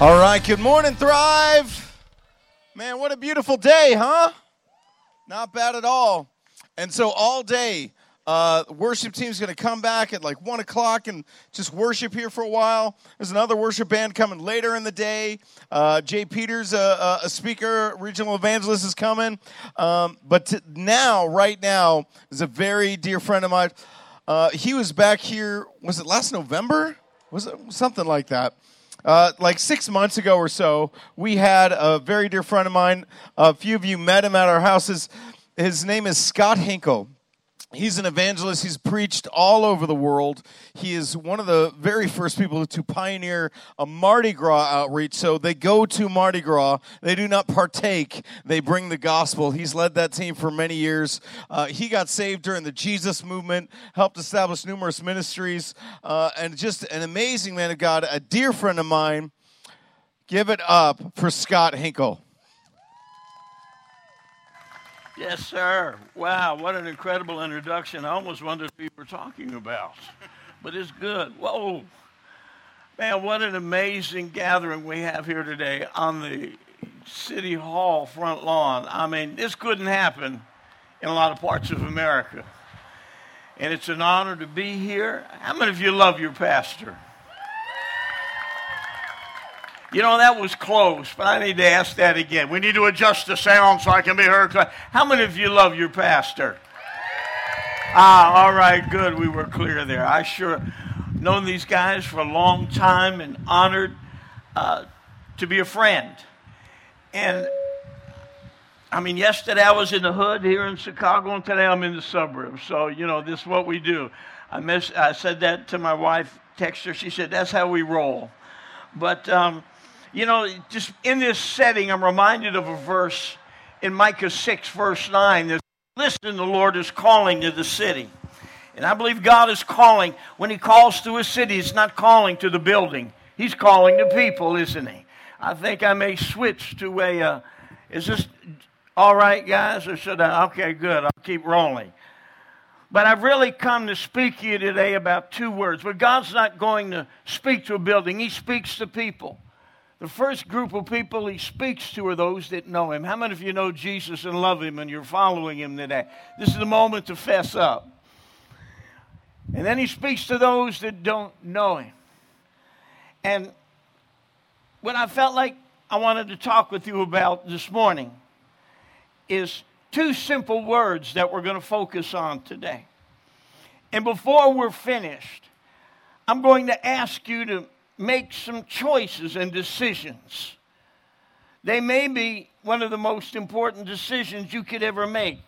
All right, good morning, Thrive. Man, what a beautiful day, huh? Not bad at all. And so, all day, uh, worship team's going to come back at like 1 o'clock and just worship here for a while. There's another worship band coming later in the day. Uh, Jay Peters, uh, a speaker, regional evangelist, is coming. Um, but now, right now, is a very dear friend of mine. Uh, he was back here, was it last November? Was it something like that? Uh, like six months ago or so, we had a very dear friend of mine. A few of you met him at our houses. His name is Scott Hinkle. He's an evangelist. He's preached all over the world. He is one of the very first people to pioneer a Mardi Gras outreach. So they go to Mardi Gras. They do not partake. They bring the gospel. He's led that team for many years. Uh, he got saved during the Jesus movement, helped establish numerous ministries, uh, and just an amazing man of God, a dear friend of mine. Give it up for Scott Hinkle. Yes, sir. Wow, what an incredible introduction. I almost wondered who you were talking about, but it's good. Whoa. Man, what an amazing gathering we have here today on the City Hall front lawn. I mean, this couldn't happen in a lot of parts of America. And it's an honor to be here. How many of you love your pastor? You know, that was close, but I need to ask that again. We need to adjust the sound so I can be heard. How many of you love your pastor? Ah, all right, good. We were clear there. I sure known these guys for a long time and honored uh, to be a friend. And I mean, yesterday I was in the hood here in Chicago, and today I'm in the suburbs. So you know, this is what we do. I miss. I said that to my wife. Text her. She said, "That's how we roll." But um, you know, just in this setting, I'm reminded of a verse in Micah 6, verse 9 that listen, the Lord is calling to the city. And I believe God is calling. When He calls to a city, He's not calling to the building, He's calling to people, isn't He? I think I may switch to a. Uh, is this all right, guys? Or should I? Okay, good. I'll keep rolling. But I've really come to speak to you today about two words. But God's not going to speak to a building, He speaks to people. The first group of people he speaks to are those that know him. How many of you know Jesus and love him and you're following him today? This is the moment to fess up. And then he speaks to those that don't know him. And what I felt like I wanted to talk with you about this morning is two simple words that we're going to focus on today. And before we're finished, I'm going to ask you to make some choices and decisions. They may be one of the most important decisions you could ever make.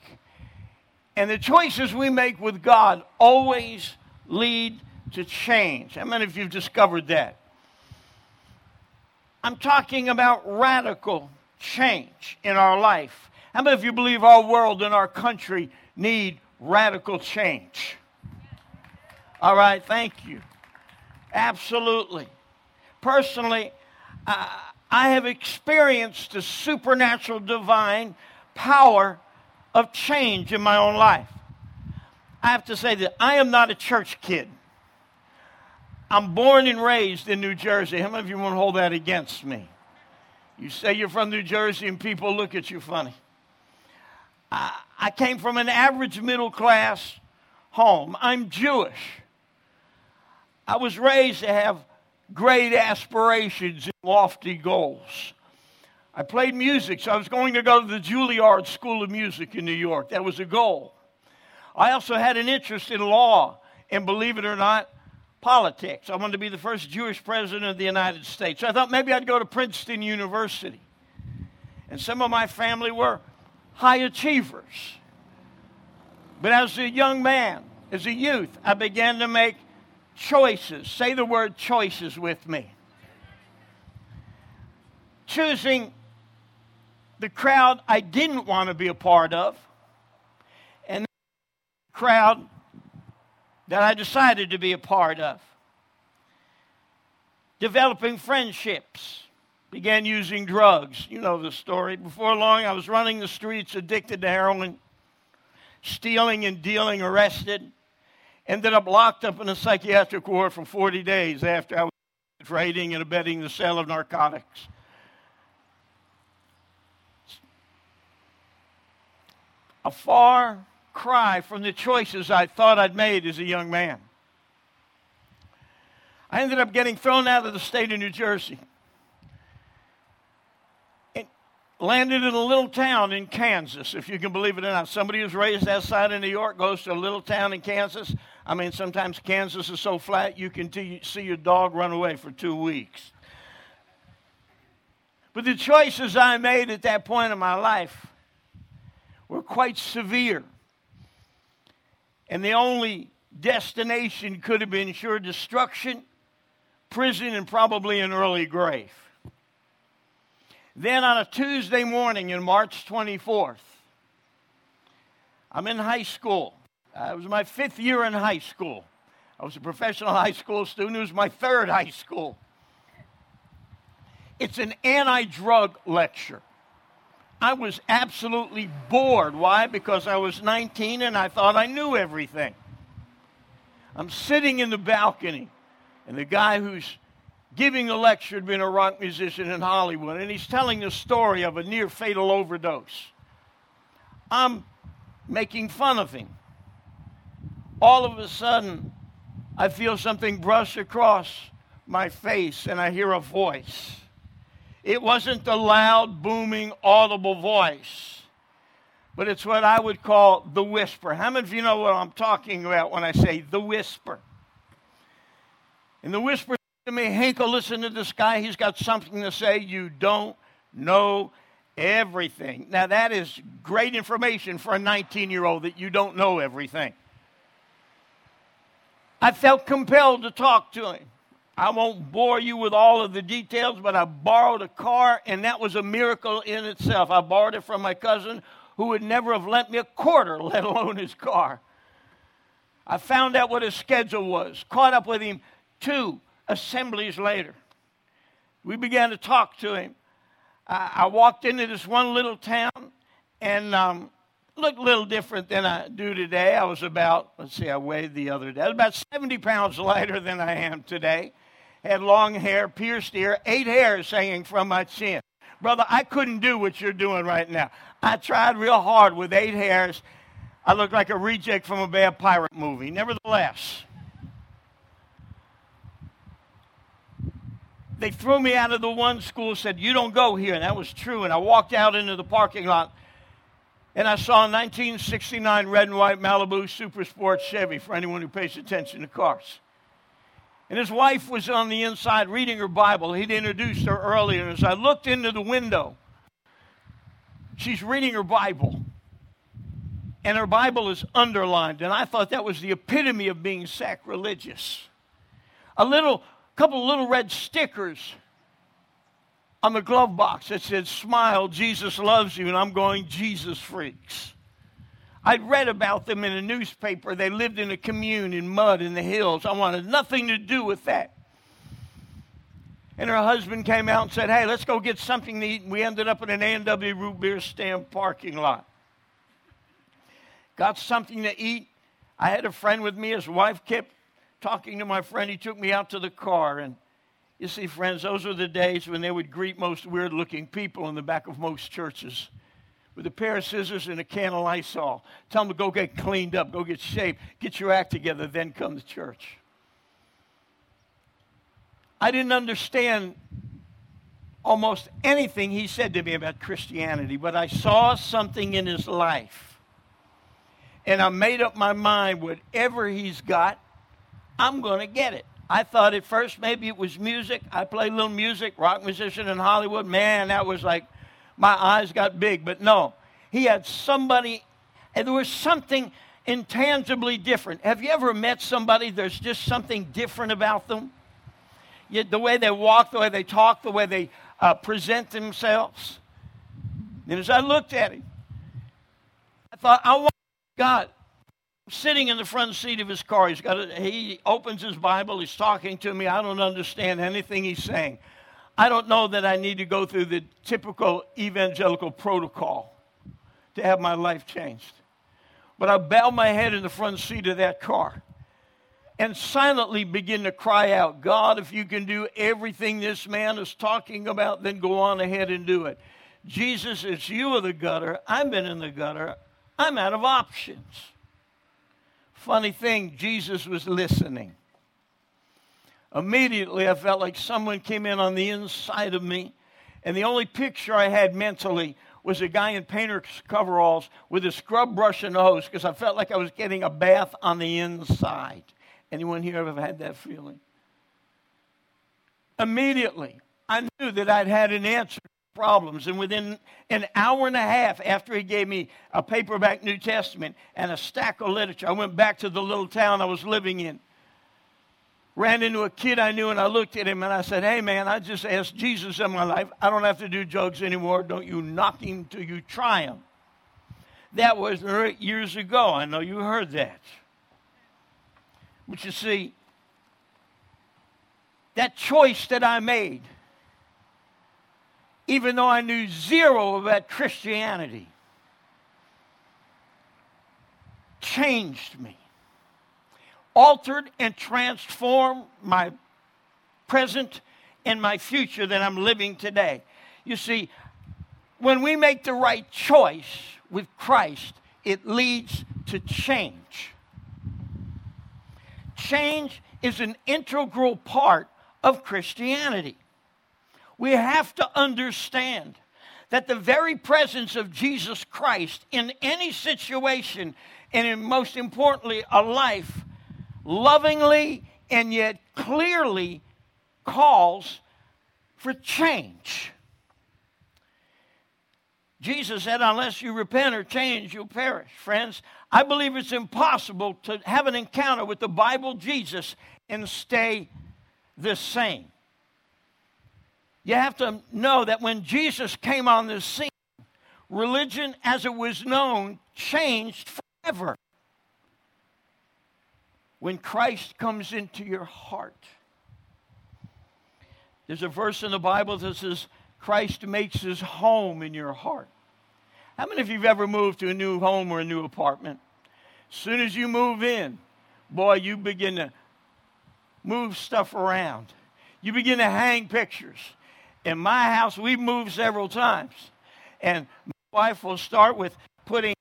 And the choices we make with God always lead to change. How many of you have discovered that? I'm talking about radical change in our life. How many of you believe our world and our country need radical change? All right, thank you. Absolutely personally, uh, I have experienced the supernatural divine power of change in my own life. I have to say that I am not a church kid. I'm born and raised in New Jersey. How many of you want to hold that against me? You say you're from New Jersey and people look at you funny. I, I came from an average middle class home. I'm Jewish. I was raised to have great aspirations and lofty goals. I played music, so I was going to go to the Juilliard School of Music in New York. That was a goal. I also had an interest in law, and believe it or not, politics. I wanted to be the first Jewish president of the United States. So I thought maybe I'd go to Princeton University. And some of my family were high achievers. But as a young man, as a youth, I began to make choices. Say the word choices with me. Choosing the crowd I didn't want to be a part of, and the crowd that I decided to be a part of. Developing friendships, began using drugs. You know the story. Before long, I was running the streets addicted to heroin, stealing and dealing, arrested. Ended up locked up in a psychiatric ward for 40 days after I was for aiding and abetting the sale of narcotics. A far cry from the choices I thought I'd made as a young man. I ended up getting thrown out of the state of New Jersey. And landed in a little town in Kansas, if you can believe it or not. Somebody who's raised outside of New York goes to a little town in Kansas. I mean, sometimes Kansas is so flat you can t- see your dog run away for two weeks. But the choices I made at that point in my life were quite severe. And the only destination could have been sure destruction, prison, and probably an early grave. Then on a Tuesday morning in March 24th, I'm in high school. Uh, it was my fifth year in high school. I was a professional high school student. It was my third high school. It's an anti drug lecture. I was absolutely bored. Why? Because I was 19 and I thought I knew everything. I'm sitting in the balcony, and the guy who's giving the lecture had been a rock musician in Hollywood, and he's telling the story of a near fatal overdose. I'm making fun of him. All of a sudden, I feel something brush across my face, and I hear a voice. It wasn't the loud, booming, audible voice, but it's what I would call the whisper. How many of you know what I'm talking about when I say the whisper? And the whisper to me, Hinkle, listen to this guy. He's got something to say. You don't know everything. Now, that is great information for a 19 year old that you don't know everything. I felt compelled to talk to him. I won't bore you with all of the details, but I borrowed a car, and that was a miracle in itself. I borrowed it from my cousin who would never have lent me a quarter, let alone his car. I found out what his schedule was, caught up with him two assemblies later. We began to talk to him. I, I walked into this one little town and um, looked a little different than I do today. I was about, let's see, I weighed the other day. I was about 70 pounds lighter than I am today had long hair, pierced ear, eight hairs hanging from my chin. Brother, I couldn't do what you're doing right now. I tried real hard with eight hairs. I looked like a reject from a bad pirate movie. Nevertheless, they threw me out of the one school, said, You don't go here. And that was true. And I walked out into the parking lot and I saw a 1969 red and white Malibu Super Sport Chevy for anyone who pays attention to cars. And his wife was on the inside reading her Bible. He'd introduced her earlier. And as I looked into the window, she's reading her Bible. And her Bible is underlined. And I thought that was the epitome of being sacrilegious. A little, couple of little red stickers on the glove box that said, Smile, Jesus loves you. And I'm going, Jesus freaks. I'd read about them in a newspaper. They lived in a commune in mud in the hills. I wanted nothing to do with that. And her husband came out and said, Hey, let's go get something to eat. And we ended up in an A&W root beer stand parking lot. Got something to eat. I had a friend with me. His wife kept talking to my friend. He took me out to the car. And you see, friends, those were the days when they would greet most weird looking people in the back of most churches with a pair of scissors and a can of Lysol. Tell them to go get cleaned up, go get shaved, get your act together, then come to church. I didn't understand almost anything he said to me about Christianity, but I saw something in his life. And I made up my mind whatever he's got, I'm going to get it. I thought at first maybe it was music. I played a little music, rock musician in Hollywood. Man, that was like my eyes got big. But no, he had somebody, and there was something intangibly different. Have you ever met somebody there's just something different about them? Yet the way they walk, the way they talk, the way they uh, present themselves. And as I looked at him, I thought, I want God sitting in the front seat of his car. He's got a, he opens his Bible. He's talking to me. I don't understand anything he's saying. I don't know that I need to go through the typical evangelical protocol to have my life changed. But I bow my head in the front seat of that car and silently begin to cry out, God, if you can do everything this man is talking about, then go on ahead and do it. Jesus, it's you of the gutter. I've been in the gutter. I'm out of options. Funny thing, Jesus was listening. Immediately, I felt like someone came in on the inside of me, and the only picture I had mentally was a guy in painter's coveralls with a scrub brush and a hose because I felt like I was getting a bath on the inside. Anyone here ever had that feeling? Immediately, I knew that I'd had an answer problems. And within an hour and a half after he gave me a paperback New Testament and a stack of literature, I went back to the little town I was living in. Ran into a kid I knew and I looked at him and I said, Hey man, I just asked Jesus in my life. I don't have to do drugs anymore. Don't you knock him till you try him. That was years ago. I know you heard that. But you see, that choice that I made, even though I knew zero about Christianity, changed me, altered and transformed my present and my future that I'm living today. You see, when we make the right choice with Christ, it leads to change change is an integral part of Christianity. We have to understand that the very presence of Jesus Christ in any situation, and most importantly, a life, lovingly and yet clearly calls for change. Jesus said, Unless you repent or change, you'll perish. Friends, I believe it's impossible to have an encounter with the Bible Jesus and stay the same. You have to know that when Jesus came on the scene, religion as it was known changed forever. When Christ comes into your heart, there's a verse in the Bible that says, Christ makes his home in your heart. How many of you have ever moved to a new home or a new apartment? As soon as you move in, boy, you begin to move stuff around. You begin to hang pictures. In my house, we've moved several times. And my wife will start with putting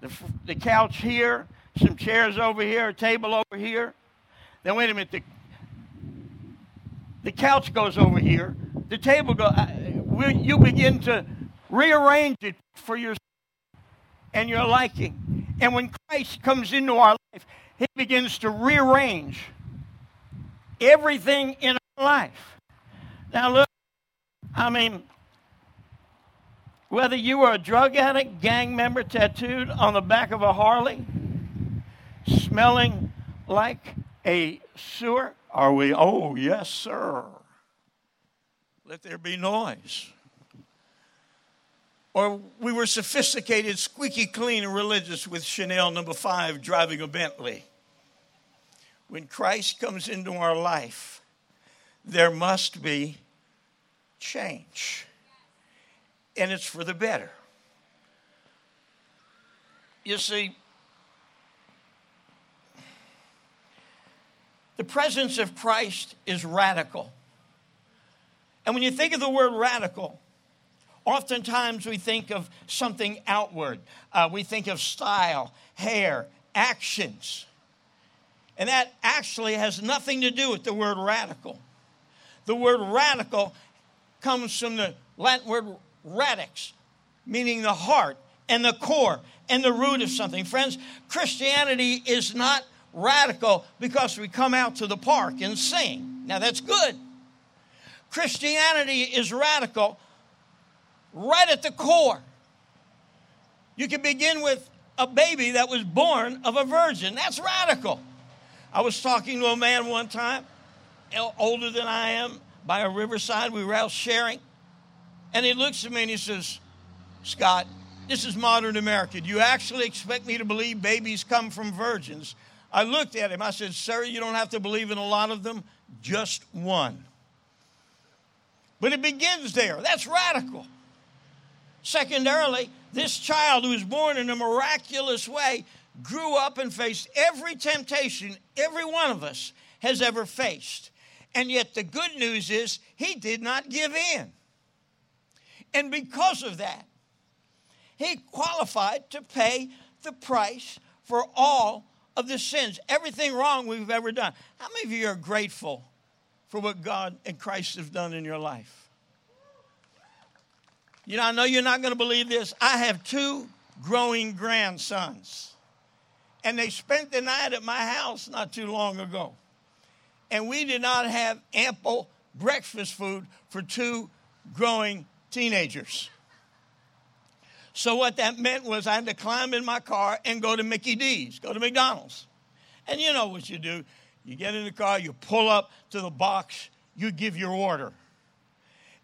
the, the couch here, some chairs over here, a table over here. Then, wait a minute, the, the couch goes over here. The table goes, you begin to rearrange it for your and your liking. And when Christ comes into our life, he begins to rearrange everything in our life. Now, look, I mean, whether you were a drug addict, gang member tattooed on the back of a Harley, smelling like a sewer, are we? Oh, yes, sir. Let there be noise or we were sophisticated, squeaky clean, and religious with Chanel number five driving a Bentley. When Christ comes into our life, there must be change. And it's for the better. You see, the presence of Christ is radical. And when you think of the word radical, Oftentimes we think of something outward, uh, we think of style, hair, actions. And that actually has nothing to do with the word radical. The word radical comes from the Latin word radix, meaning the heart and the core and the root of something. Friends, Christianity is not radical because we come out to the park and sing. Now, that's good. Christianity is radical right at the core. You can begin with a baby that was born of a virgin. That's radical. I was talking to a man one time, older than I am, by a riverside. We were out sharing. And he looks at me and he says, Scott, this is modern America. Do you actually expect me to believe babies come from virgins? I looked at him. I said, Sir, you don't have to believe in a lot of them, just one. But it begins there. That's radical. Secondarily, this child who was born in a miraculous way grew up and faced every temptation every one of us has ever faced. And yet, the good news is he did not give in. And because of that, he qualified to pay the price for all of the sins, everything wrong we've ever done. How many of you are grateful for what God and Christ have done in your life? You know, I know you're not going to believe this. I have two growing grandsons, and they spent the night at my house not too long ago. And we did not have ample breakfast food for two growing teenagers. So, what that meant was I had to climb in my car and go to Mickey D's, go to McDonald's. And you know what you do you get in the car, you pull up to the box, you give your order.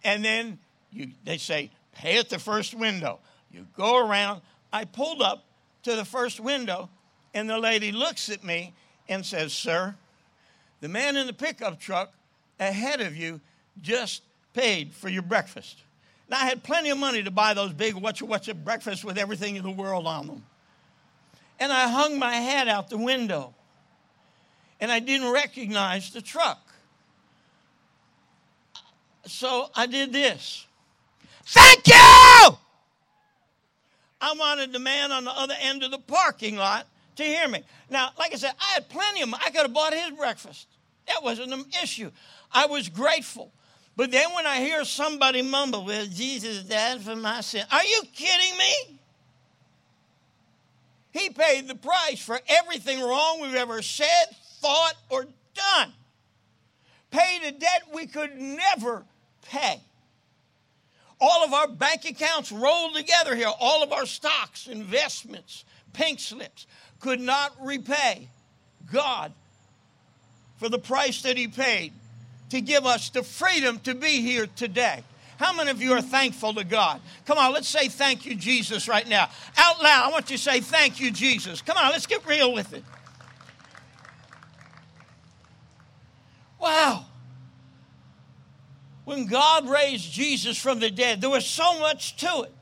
And then you, they say, pay at the first window. You go around. I pulled up to the first window, and the lady looks at me and says, Sir, the man in the pickup truck ahead of you just paid for your breakfast. Now, I had plenty of money to buy those big whatcha whatcha breakfasts with everything in the world on them. And I hung my head out the window, and I didn't recognize the truck. So I did this. Thank you! I wanted the man on the other end of the parking lot to hear me. Now, like I said, I had plenty of money. I could have bought his breakfast. That wasn't an issue. I was grateful. But then when I hear somebody mumble, well, Jesus died for my sin. Are you kidding me? He paid the price for everything wrong we've ever said, thought, or done. Paid a debt we could never pay. All of our bank accounts rolled together here, all of our stocks, investments, pink slips could not repay God for the price that He paid to give us the freedom to be here today. How many of you are thankful to God? Come on, let's say thank you, Jesus, right now. Out loud, I want you to say thank you, Jesus. Come on, let's get real with it. Wow. When God raised Jesus from the dead, there was so much to it.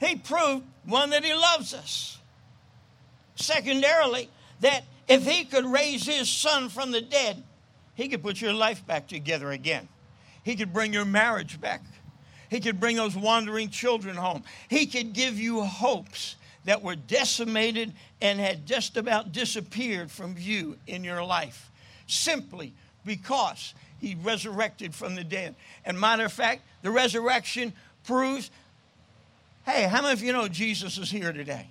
He proved, one, that He loves us. Secondarily, that if He could raise His Son from the dead, He could put your life back together again. He could bring your marriage back. He could bring those wandering children home. He could give you hopes that were decimated and had just about disappeared from view in your life simply because he resurrected from the dead. And matter of fact, the resurrection proves hey, how many of you know Jesus is here today?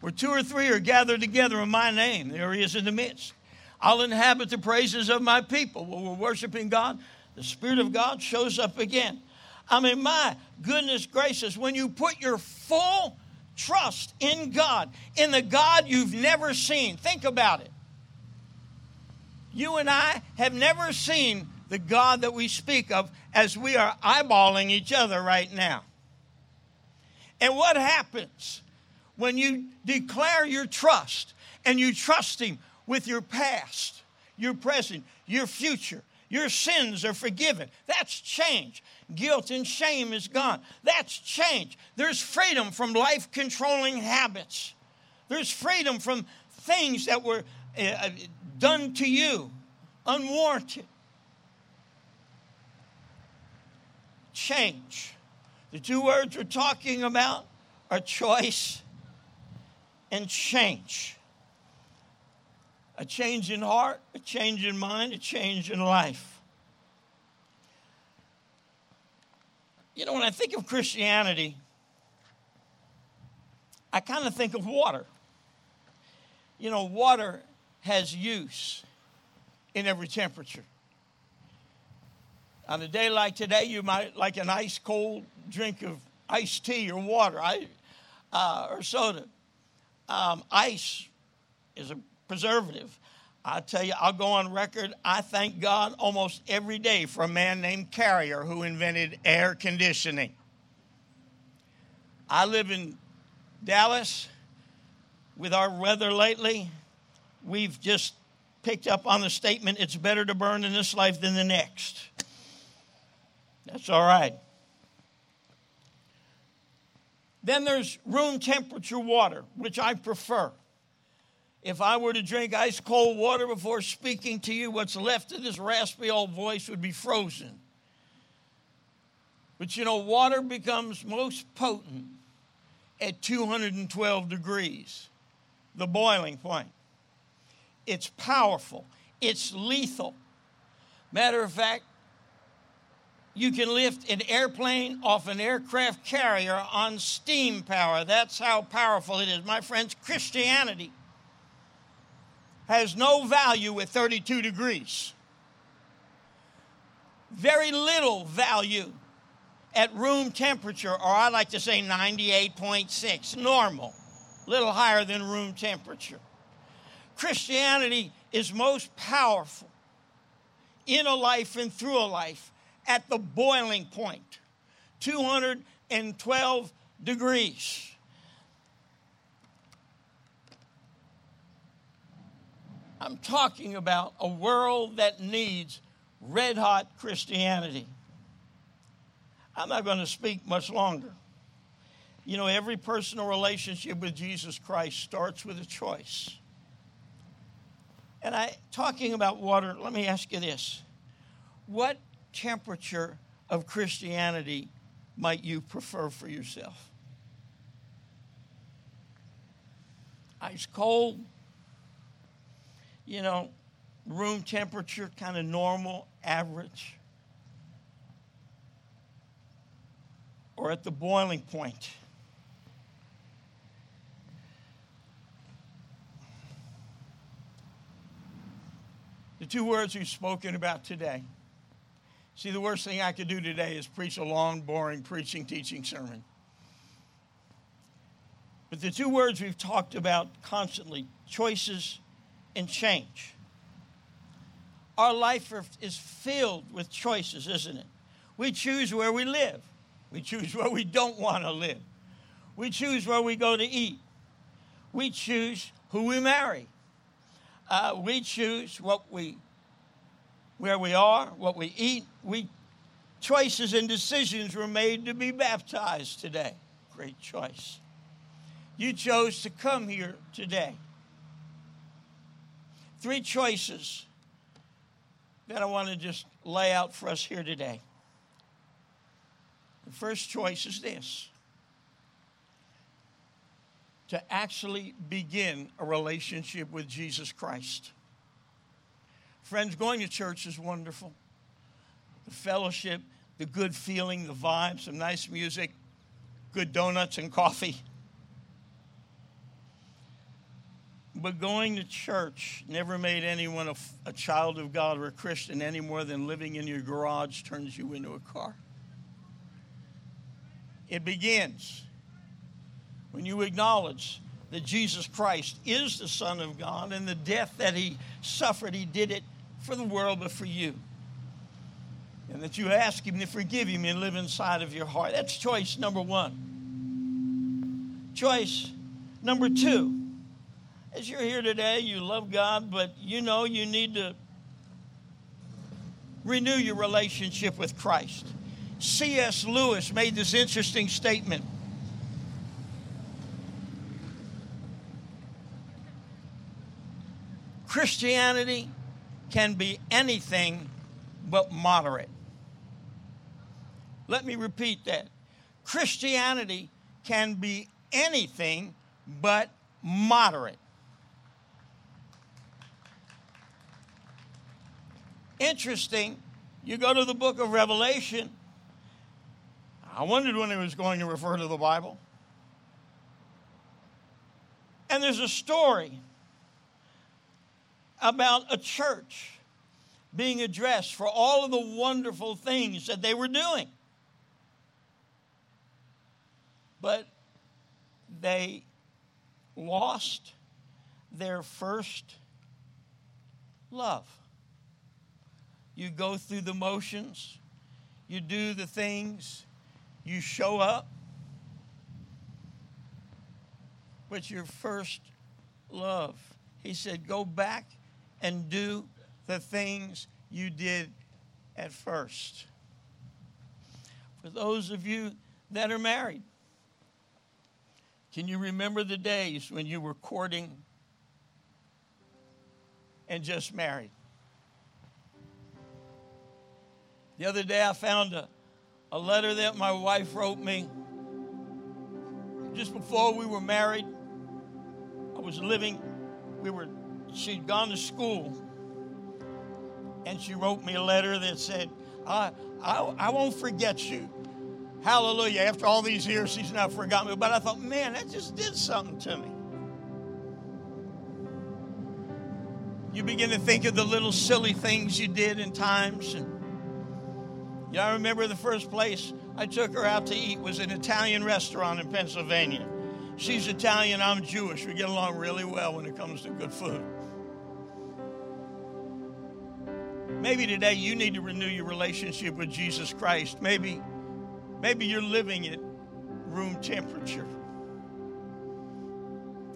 Where two or three are gathered together in my name, there he is in the midst. I'll inhabit the praises of my people. When we're worshiping God, the Spirit of God shows up again. I mean, my goodness gracious, when you put your full trust in God, in the God you've never seen, think about it you and I have never seen the God that we speak of as we are eyeballing each other right now. And what happens when you declare your trust and you trust Him with your past, your present, your future? Your sins are forgiven. That's change. Guilt and shame is gone. That's change. There's freedom from life controlling habits. There's freedom from things that were uh, done to you unwarranted. Change. The two words we're talking about are choice and change. A change in heart, a change in mind, a change in life. You know, when I think of Christianity, I kind of think of water. You know, water has use in every temperature. On a day like today, you might like an ice cold drink of iced tea or water. I, uh, or soda. Um, ice is a preservative. I tell you, I'll go on record. I thank God almost every day for a man named Carrier who invented air conditioning. I live in Dallas. With our weather lately, we've just picked up on the statement it's better to burn in this life than the next. That's all right. Then there's room temperature water, which I prefer. If I were to drink ice cold water before speaking to you, what's left of this raspy old voice would be frozen. But you know, water becomes most potent at 212 degrees, the boiling point. It's powerful, it's lethal. Matter of fact, you can lift an airplane off an aircraft carrier on steam power. That's how powerful it is. My friends, Christianity has no value at 32 degrees. Very little value at room temperature, or I like to say 98.6, normal, little higher than room temperature. Christianity is most powerful in a life and through a life at the boiling point 212 degrees. I'm talking about a world that needs red hot Christianity. I'm not going to speak much longer. You know, every personal relationship with Jesus Christ starts with a choice. And I talking about water, let me ask you this. What temperature of Christianity might you prefer for yourself? Ice cold, you know, room temperature, kind of normal, average. or at the boiling point. The two words we've spoken about today. See, the worst thing I could do today is preach a long, boring preaching, teaching sermon. But the two words we've talked about constantly choices and change. Our life is filled with choices, isn't it? We choose where we live. We choose where we don't want to live. We choose where we go to eat. We choose who we marry. Uh, we choose what we, where we are, what we eat. We choices and decisions were made to be baptized today. Great choice. You chose to come here today. Three choices that I want to just lay out for us here today. The first choice is this to actually begin a relationship with Jesus Christ. Friends, going to church is wonderful. The fellowship, the good feeling, the vibe, some nice music, good donuts and coffee. But going to church never made anyone a, a, child of God or a Christian any more than living in your garage turns you into a car. It begins when you acknowledge that Jesus Christ is the Son of God and the death that He suffered, He did it for the world, but for you. And that you ask Him to forgive Him and live inside of your heart. That's choice number one. Choice number two. As you're here today, you love God, but you know you need to renew your relationship with Christ. C.S. Lewis made this interesting statement. Christianity can be anything but moderate. Let me repeat that. Christianity can be anything but moderate. Interesting, you go to the book of Revelation, I wondered when he was going to refer to the Bible. And there's a story about a church being addressed for all of the wonderful things that they were doing. But they lost their first love. You go through the motions, you do the things, you show up, but your first love. He said, Go back and do the things you did at first. For those of you that are married, can you remember the days when you were courting and just married? The other day I found a, a letter that my wife wrote me just before we were married. I was living, we were, she'd gone to school, and she wrote me a letter that said, I, I, I won't forget you. Hallelujah. After all these years, she's not forgotten me. But I thought, man, that just did something to me. You begin to think of the little silly things you did in times. And yeah, I remember the first place I took her out to eat was an Italian restaurant in Pennsylvania. She's Italian, I'm Jewish. We get along really well when it comes to good food. Maybe today you need to renew your relationship with Jesus Christ. Maybe Maybe you're living at room temperature.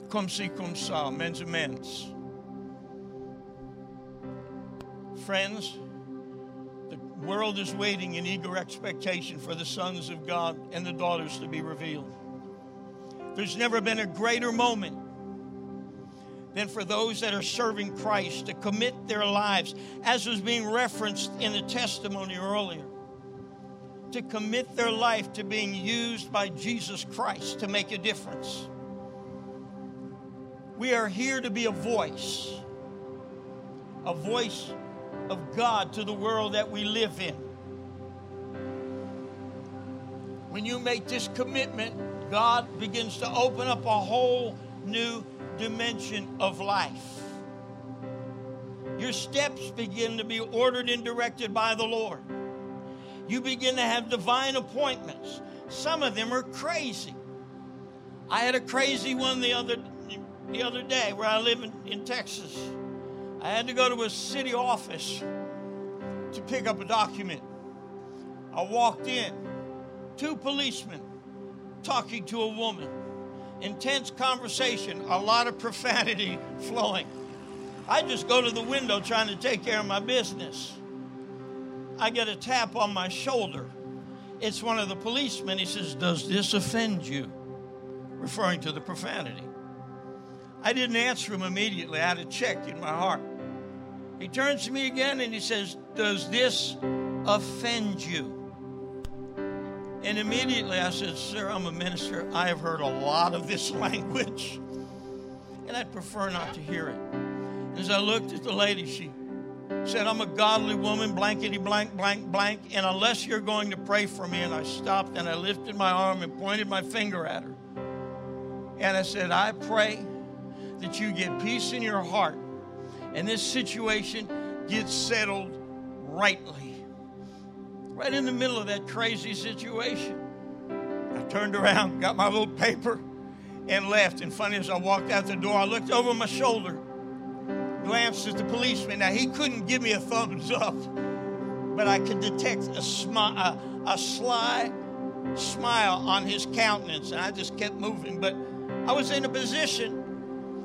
Comme si, comme ça, men's men's. Friends, the world is waiting in eager expectation for the sons of God and the daughters to be revealed. There's never been a greater moment than for those that are serving Christ to commit their lives, as was being referenced in the testimony earlier to commit their life to being used by Jesus Christ to make a difference. We are here to be a voice, a voice of God to the world that we live in. When you make this commitment, God begins to open up a whole new dimension of life. Your steps begin to be ordered and directed by the Lord you begin to have divine appointments. Some of them are crazy. I had a crazy one the other the other day where I live in, in Texas. I had to go to a city office to pick up a document. I walked in, two policemen talking to a woman. Intense conversation, a lot of profanity flowing. I just go to the window trying to take care of my business. I get a tap on my shoulder. It's one of the policemen. He says, Does this offend you? Referring to the profanity. I didn't answer him immediately. I had a check in my heart. He turns to me again and he says, Does this offend you? And immediately I said, Sir, I'm a minister. I have heard a lot of this language, and I'd prefer not to hear it. As I looked at the lady, she said, I'm a godly woman, blankety blank, blank, blank, and unless you're going to pray for me, and I stopped and I lifted my arm and pointed my finger at her. And I said, I pray that you get peace in your heart and this situation gets settled rightly. Right in the middle of that crazy situation. I turned around, got my little paper, and left. And funny as I walked out the door, I looked over my shoulder glanced at the policeman. Now, he couldn't give me a thumbs up, but I could detect a, smi- a, a sly smile on his countenance, and I just kept moving. But I was in a position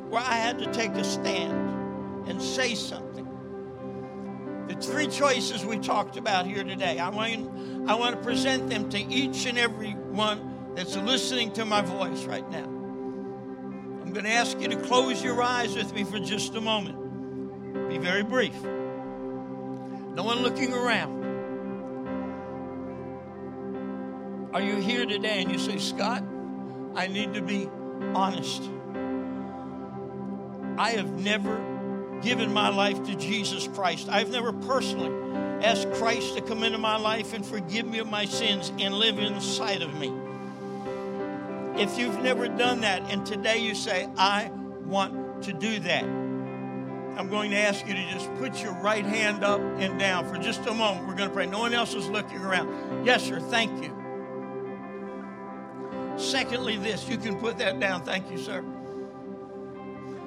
where I had to take a stand and say something. The three choices we talked about here today, I want, I want to present them to each and every one that's listening to my voice right now. I'm going to ask you to close your eyes with me for just a moment. Be very brief. No one looking around. Are you here today and you say, Scott, I need to be honest? I have never given my life to Jesus Christ. I've never personally asked Christ to come into my life and forgive me of my sins and live inside of me. If you've never done that and today you say, I want to do that, I'm going to ask you to just put your right hand up and down for just a moment. We're going to pray. No one else is looking around. Yes, sir. Thank you. Secondly, this, you can put that down. Thank you, sir.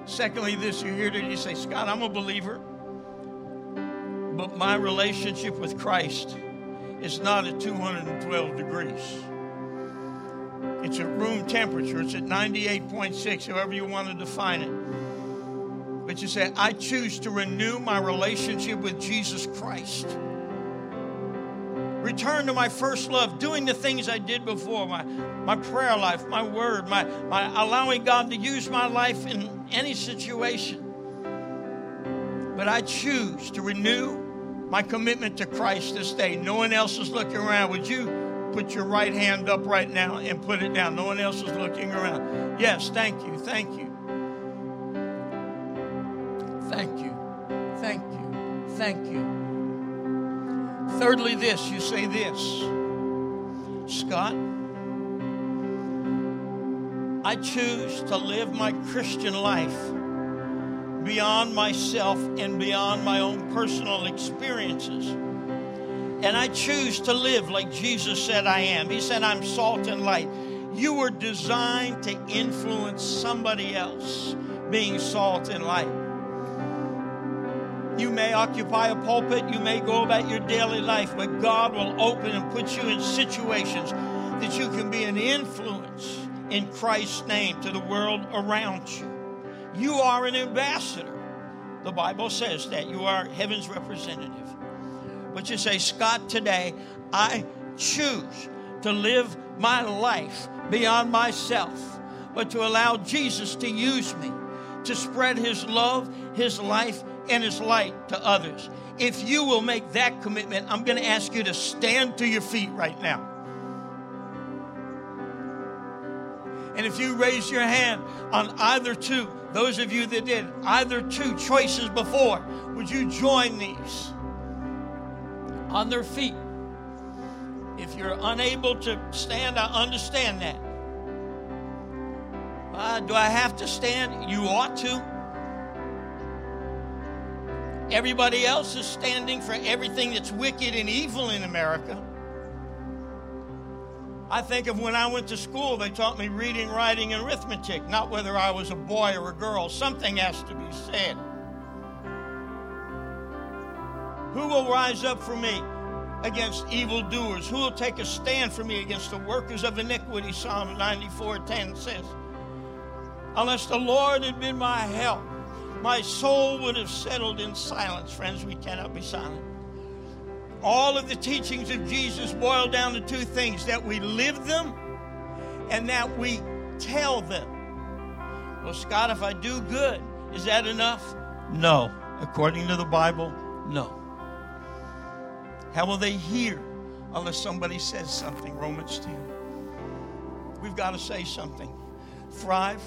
Secondly, this, you hear it, you say, Scott, I'm a believer, but my relationship with Christ is not at 212 degrees. It's at room temperature, it's at 98.6, however you want to define it. But you say, I choose to renew my relationship with Jesus Christ return to my first love, doing the things I did before, my, my prayer life, my word, my, my allowing God to use my life in any situation. But I choose to renew my commitment to Christ this day. No one else is looking around. Would you put your right hand up right now and put it down? No one else is looking around. Yes, thank you, thank you. Thank you, thank you, thank you. Thirdly, this you say this Scott, I choose to live my Christian life beyond myself and beyond my own personal experiences. And I choose to live like Jesus said I am. He said, I'm salt and light. You were designed to influence somebody else being salt and light. You may occupy a pulpit, you may go about your daily life, but God will open and put you in situations that you can be an influence in Christ's name to the world around you. You are an ambassador. The Bible says that you are heaven's representative. But you say, Scott, today I choose to live my life beyond myself, but to allow Jesus to use me to spread his love, his life, and his light to others. If you will make that commitment, I'm going to ask you to stand to your feet right now. And if you raise your hand on either two, those of you that did either two choices before, would you join these on their feet? If you're unable to stand, I understand that. Uh, do I have to stand? You ought to. Everybody else is standing for everything that's wicked and evil in America. I think of when I went to school, they taught me reading, writing, and arithmetic, not whether I was a boy or a girl. Something has to be said. Who will rise up for me against evildoers? Who will take a stand for me against the workers of iniquity? Psalm 94 10 says. Unless the Lord had been my help, my soul would have settled in silence. Friends, we cannot be silent. All of the teachings of Jesus boil down to two things that we live them and that we tell them. Well, Scott, if I do good, is that enough? No. According to the Bible, no. How will they hear unless somebody says something? Romans 10. We've got to say something. Thrive.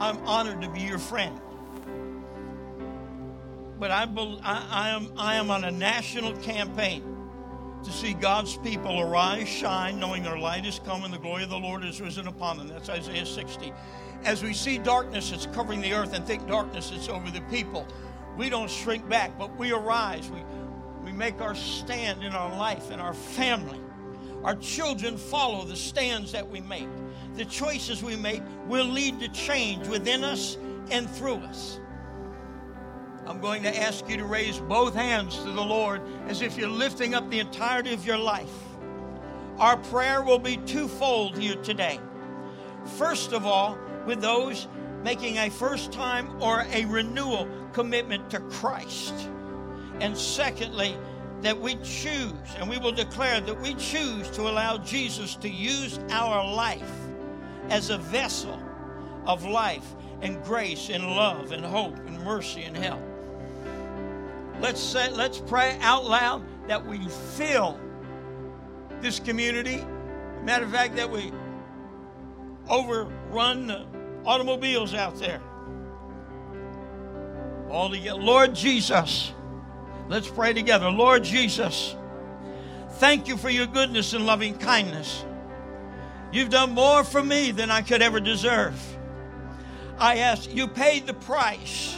I'm honored to be your friend but I, I, am, I am on a national campaign to see God's people arise, shine, knowing their light is come and the glory of the Lord is risen upon them. That's Isaiah 60. As we see darkness that's covering the earth and thick darkness that's over the people, we don't shrink back, but we arise. We, we make our stand in our life and our family. Our children follow the stands that we make. The choices we make will lead to change within us and through us. I'm going to ask you to raise both hands to the Lord as if you're lifting up the entirety of your life. Our prayer will be twofold here today. First of all, with those making a first time or a renewal commitment to Christ. And secondly, that we choose, and we will declare that we choose to allow Jesus to use our life as a vessel of life and grace and love and hope and mercy and help. Let's say, let's pray out loud that we fill this community. Matter of fact, that we overrun the automobiles out there. All together. Lord Jesus, let's pray together. Lord Jesus, thank you for your goodness and loving kindness. You've done more for me than I could ever deserve. I ask, you paid the price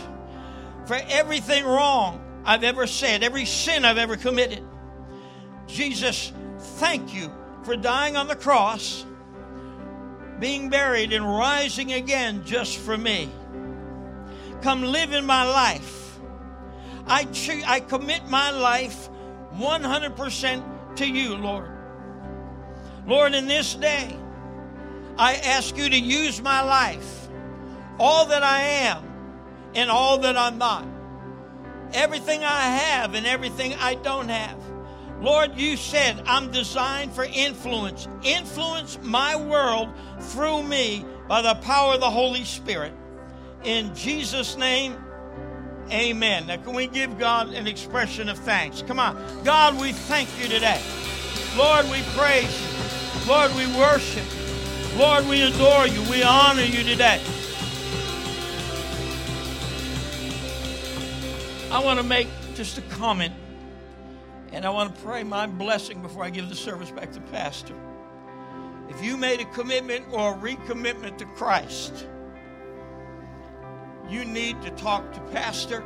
for everything wrong I've ever said, every sin I've ever committed. Jesus, thank you for dying on the cross, being buried and rising again just for me. Come live in my life. I, cho- I commit my life 100% to you, Lord. Lord, in this day, I ask you to use my life, all that I am and all that I'm not, everything I have and everything I don't have. Lord, you said I'm designed for influence. Influence my world through me by the power of the Holy Spirit. In Jesus' name, amen. Now, can we give God an expression of thanks? Come on. God, we thank you today. Lord, we praise you. Lord, we worship. Lord, we adore you. We honor you today. I want to make just a comment and I want to pray my blessing before I give the service back to Pastor. If you made a commitment or a recommitment to Christ, you need to talk to Pastor,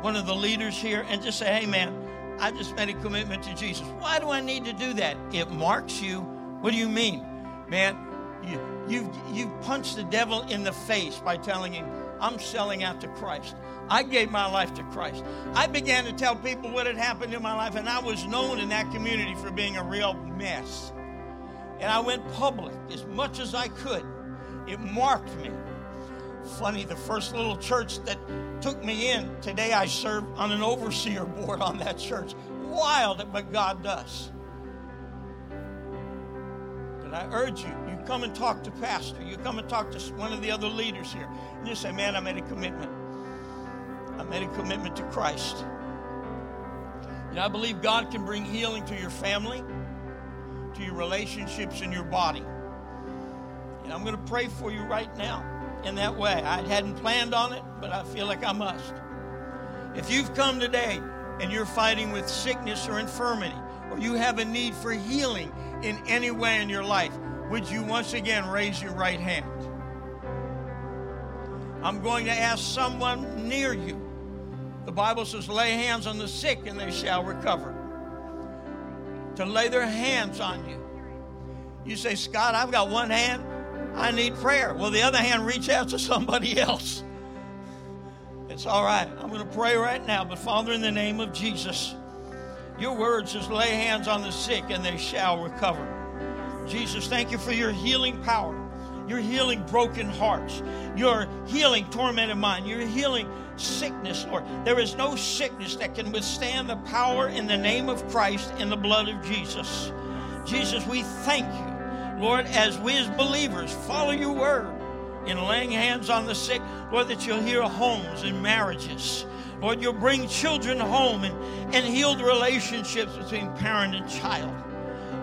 one of the leaders here, and just say, hey, man, I just made a commitment to Jesus. Why do I need to do that? It marks you. What do you mean? Man, you, you've, you've punched the devil in the face by telling him, I'm selling out to Christ. I gave my life to Christ. I began to tell people what had happened in my life, and I was known in that community for being a real mess. And I went public as much as I could. It marked me. Funny, the first little church that took me in, today I serve on an overseer board on that church. Wild, but God does. But I urge you, you come and talk to Pastor. You come and talk to one of the other leaders here. And you say, man, I made a commitment. I made a commitment to Christ. And I believe God can bring healing to your family, to your relationships, and your body. And I'm going to pray for you right now in that way. I hadn't planned on it, but I feel like I must. If you've come today and you're fighting with sickness or infirmity, or you have a need for healing in any way in your life, would you once again raise your right hand? I'm going to ask someone near you the Bible says, lay hands on the sick and they shall recover. To lay their hands on you. You say, Scott, I've got one hand. I need prayer. Well, the other hand, reach out to somebody else. It's all right. I'm going to pray right now. But Father, in the name of Jesus, your word says, lay hands on the sick and they shall recover. Jesus, thank you for your healing power. You're healing broken hearts. You're healing tormented mind. You're healing sickness, Lord. There is no sickness that can withstand the power in the name of Christ in the blood of Jesus. Jesus, we thank you, Lord, as we as believers follow your word in laying hands on the sick, Lord, that you'll heal homes and marriages. Lord, you'll bring children home and, and heal the relationships between parent and child.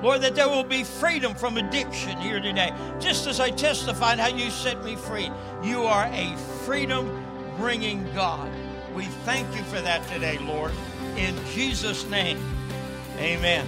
Lord, that there will be freedom from addiction here today. Just as I testified how you set me free, you are a freedom bringing God. We thank you for that today, Lord. In Jesus' name, amen.